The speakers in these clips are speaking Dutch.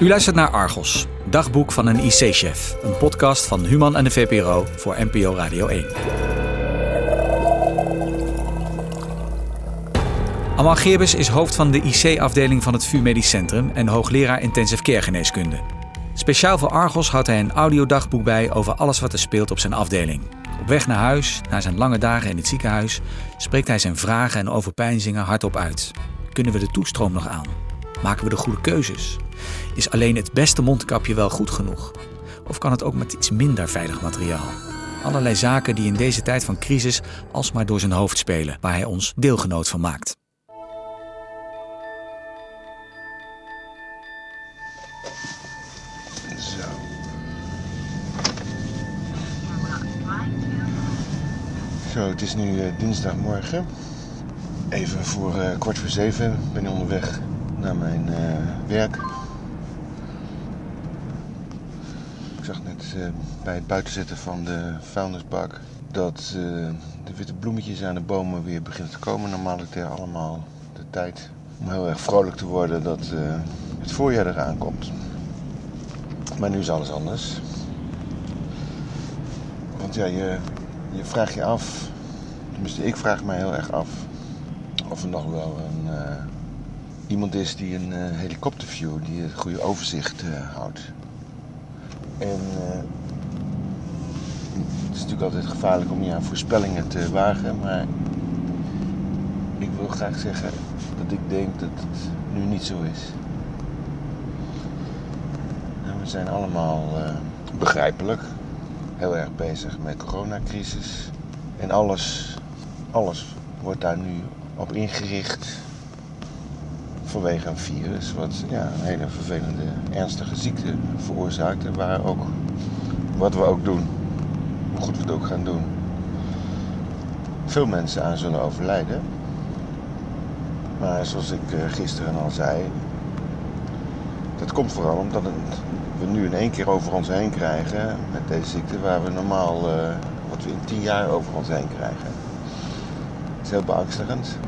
U luistert naar Argos, dagboek van een IC-chef. Een podcast van Human en de VPRO voor NPO Radio 1. Amal Geerbes is hoofd van de IC-afdeling van het VU Medisch Centrum en hoogleraar intensive care geneeskunde. Speciaal voor Argos houdt hij een audiodagboek bij over alles wat er speelt op zijn afdeling. Op weg naar huis, na zijn lange dagen in het ziekenhuis, spreekt hij zijn vragen en overpeinzingen hardop uit. Kunnen we de toestroom nog aan? Maken we de goede keuzes? Is alleen het beste mondkapje wel goed genoeg? Of kan het ook met iets minder veilig materiaal? Allerlei zaken die in deze tijd van crisis alsmaar door zijn hoofd spelen, waar hij ons deelgenoot van maakt. Zo. Het is nu eh, dinsdagmorgen. Even voor eh, kwart voor zeven ben ik onderweg naar mijn eh, werk. Ik zag net eh, bij het buitenzetten van de vuilnisbak dat eh, de witte bloemetjes aan de bomen weer beginnen te komen. Normaliter allemaal de tijd om heel erg vrolijk te worden dat eh, het voorjaar eraan komt. Maar nu is alles anders. Want ja, je, je vraagt je af, tenminste ik vraag me heel erg af, of er nog wel een, iemand is die een helikopterview, die het goede overzicht houdt. En eh, het is natuurlijk altijd gevaarlijk om je aan voorspellingen te wagen, maar ik wil graag zeggen dat ik denk dat het nu niet zo is. En we zijn allemaal eh, begrijpelijk heel erg bezig met de coronacrisis. En alles, alles wordt daar nu op ingericht vanwege een virus wat ja, een hele vervelende, ernstige ziekte veroorzaakt. En waar ook, wat we ook doen, hoe goed we het ook gaan doen, veel mensen aan zullen overlijden. Maar zoals ik eh, gisteren al zei, dat komt vooral omdat we nu in één keer over ons heen krijgen met deze ziekte, waar we normaal, eh, wat we in tien jaar over ons heen krijgen. Het is heel beangstigend.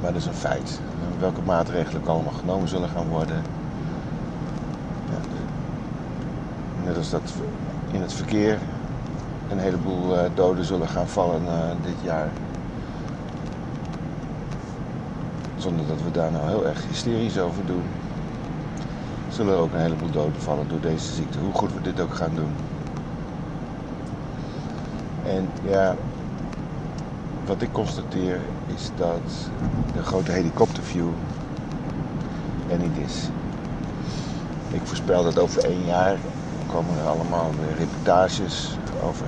Maar dat is een feit. Welke maatregelen allemaal genomen zullen gaan worden. Ja, net als dat in het verkeer een heleboel eh, doden zullen gaan vallen eh, dit jaar. Zonder dat we daar nou heel erg hysterisch over doen. Zullen er ook een heleboel doden vallen door deze ziekte. Hoe goed we dit ook gaan doen. En ja, wat ik constateer is dat de grote helikopterview er niet is. Ik voorspel dat over één jaar komen er allemaal weer reportages over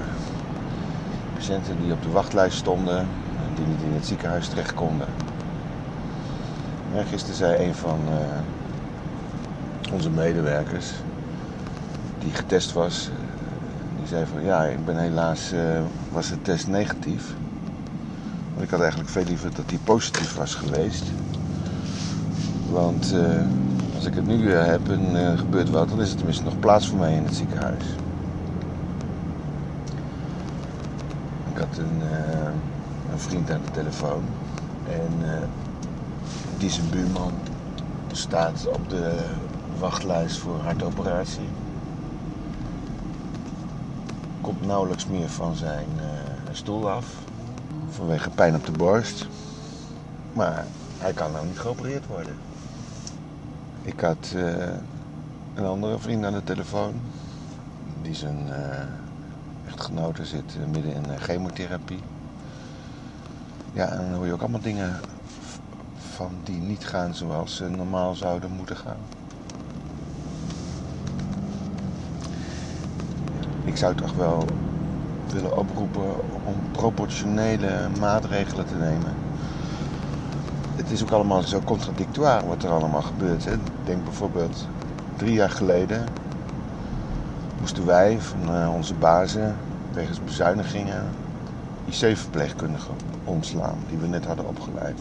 patiënten die op de wachtlijst stonden en die niet in het ziekenhuis terecht konden. Gisteren zei een van eh, onze medewerkers die getest was, die zei van ja, ik ben helaas, eh, was de test negatief. Ik had eigenlijk veel liever dat die positief was geweest. Want eh, als ik het nu eh, heb en er gebeurt wat, dan is er tenminste nog plaats voor mij in het ziekenhuis. Ik had een, eh, een vriend aan de telefoon en eh, die zijn buurman staat op de wachtlijst voor hartoperatie. Komt nauwelijks meer van zijn eh, stoel af vanwege pijn op de borst. Maar hij kan nou niet geopereerd worden. Ik had eh, een andere vriend aan de telefoon. Die zijn eh, echtgenote zit eh, midden in chemotherapie. Ja, en dan hoor je ook allemaal dingen van die niet gaan zoals ze normaal zouden moeten gaan. Ik zou toch wel willen oproepen om proportionele maatregelen te nemen. Het is ook allemaal zo contradictoire wat er allemaal gebeurt. Hè. Denk bijvoorbeeld, drie jaar geleden moesten wij van eh, onze bazen wegens bezuinigingen IC-verpleegkundigen ontslaan, die we net hadden opgeleid.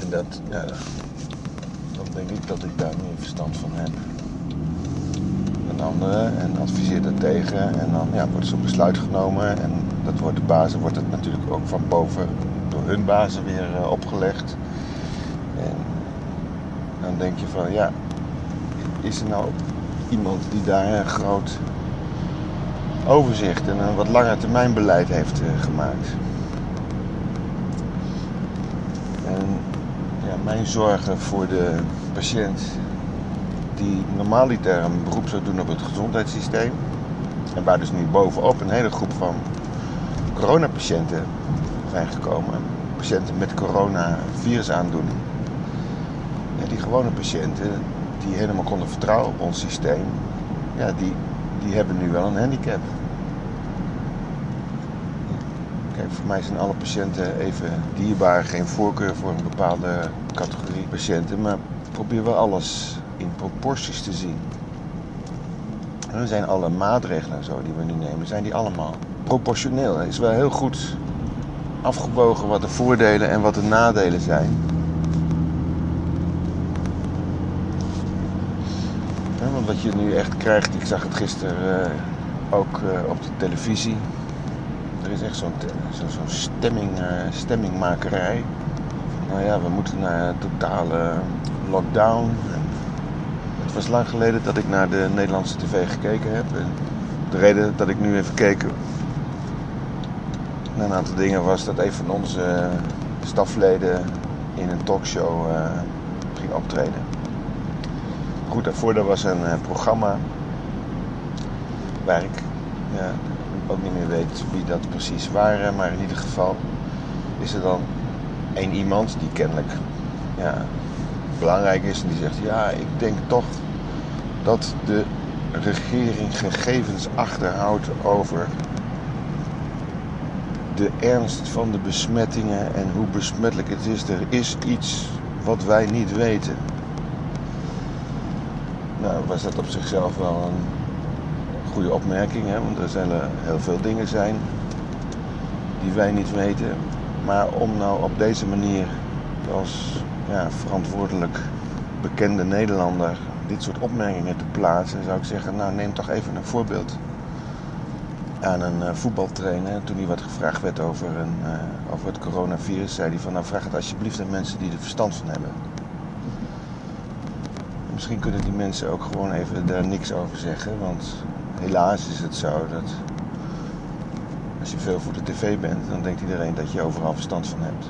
En dat, ja, dan denk ik dat ik daar meer verstand van heb dan anderen en adviseer dat tegen. En dan ja, wordt zo'n besluit genomen en dat wordt de bazen wordt het natuurlijk ook van boven door hun bazen weer eh, opgelegd. En dan denk je van ja, is er nou iemand die daar een groot overzicht en een wat langer termijn beleid heeft uh, gemaakt. En ja, mijn zorgen voor de patiënt die normaliter een beroep zou doen op het gezondheidssysteem. En waar dus nu bovenop een hele groep van coronapatiënten zijn gekomen. Patiënten met coronavirusaandoening. Ja, die gewone patiënten die helemaal konden vertrouwen op ons systeem, ja, die, die hebben nu wel een handicap. Kijk, voor mij zijn alle patiënten even dierbaar, geen voorkeur voor een bepaalde categorie patiënten, maar probeer wel alles in proporties te zien. En zijn alle maatregelen zo die we nu nemen, zijn die allemaal proportioneel. Het is wel heel goed afgewogen wat de voordelen en wat de nadelen zijn. want wat je nu echt krijgt, ik zag het gisteren uh, ook uh, op de televisie. Er is echt zo'n zo, zo stemming, uh, stemmingmakerij. Nou ja, we moeten naar totale lockdown. En het was lang geleden dat ik naar de Nederlandse tv gekeken heb. De reden dat ik nu even keek naar een aantal dingen was dat een van onze stafleden in een talkshow ging optreden goed, daarvoor was een uh, programma waar ik ja, ook niet meer weet wie dat precies waren, maar in ieder geval is er dan één iemand die kennelijk ja, belangrijk is en die zegt: Ja, ik denk toch dat de regering gegevens achterhoudt over de ernst van de besmettingen en hoe besmettelijk het is. Er is iets wat wij niet weten nou, was dat op zichzelf wel een goede opmerking. Hè? Want er zullen heel veel dingen zijn die wij niet weten. Maar om nou op deze manier als ja, verantwoordelijk bekende Nederlander dit soort opmerkingen te plaatsen, zou ik zeggen, nou neem toch even een voorbeeld aan een uh, voetbaltrainer. Toen hij wat gevraagd werd over, een, uh, over het coronavirus, zei hij van nou vraag het alsjeblieft aan mensen die er verstand van hebben. Misschien kunnen die mensen ook gewoon even daar niks over zeggen. Want helaas is het zo dat als je veel voor de tv bent, dan denkt iedereen dat je overal verstand van hebt.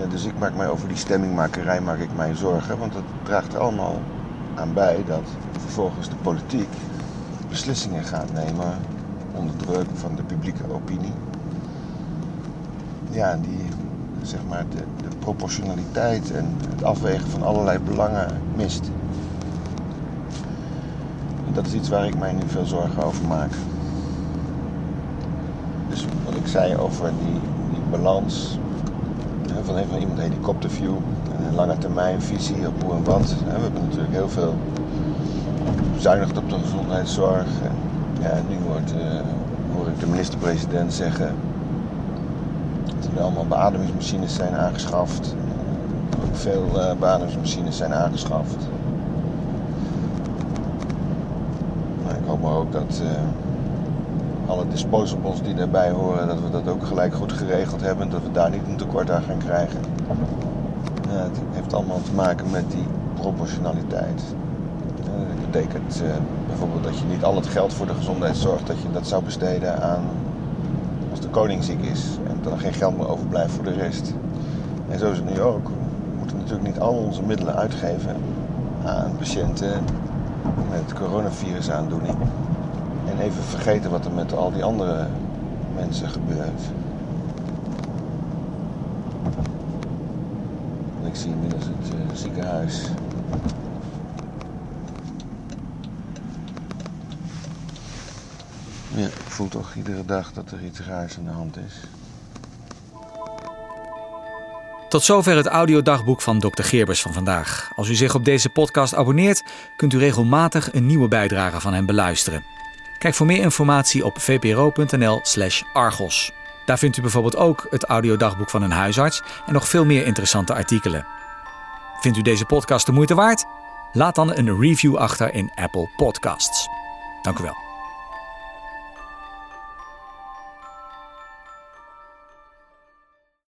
Ja, dus ik maak mij over die stemmingmakerij maak ik mij zorgen. Want dat draagt allemaal aan bij dat vervolgens de politiek beslissingen gaat nemen onder druk van de publieke opinie. Ja, die zeg maar de, proportionaliteit en het afwegen van allerlei belangen mist. En dat is iets waar ik mij nu veel zorgen over maak. Dus wat ik zei over die balans van even iemand helikopterview, een lange termijn visie op hoe en wat. We hebben natuurlijk heel veel bezuinigd op de gezondheidszorg. En nu wordt, uh, hoor ik de minister-president zeggen dat er allemaal beademingsmachines zijn aangeschaft. Ook veel beademingsmachines zijn aangeschaft. Maar ik hoop maar ook dat alle disposables die daarbij horen, dat we dat ook gelijk goed geregeld hebben. Dat we daar niet een tekort aan gaan krijgen. Het heeft allemaal te maken met die proportionaliteit. dat betekent bijvoorbeeld dat je niet al het geld voor de gezondheidszorg dat je dat zou besteden aan als de koning ziek is dat er geen geld meer overblijft voor de rest. En zo is het nu ook. We moeten natuurlijk niet al onze middelen uitgeven aan patiënten met coronavirusaandoening. En even vergeten wat er met al die andere mensen gebeurt. ik zie inmiddels het uh, ziekenhuis. Ja, ik voel toch iedere dag dat er iets raars aan de hand is. Tot zover het audiodagboek van Dr. Geerbers van vandaag. Als u zich op deze podcast abonneert, kunt u regelmatig een nieuwe bijdrage van hem beluisteren. Kijk voor meer informatie op vpro.nl/slash argos. Daar vindt u bijvoorbeeld ook het audiodagboek van een huisarts en nog veel meer interessante artikelen. Vindt u deze podcast de moeite waard? Laat dan een review achter in Apple Podcasts. Dank u wel.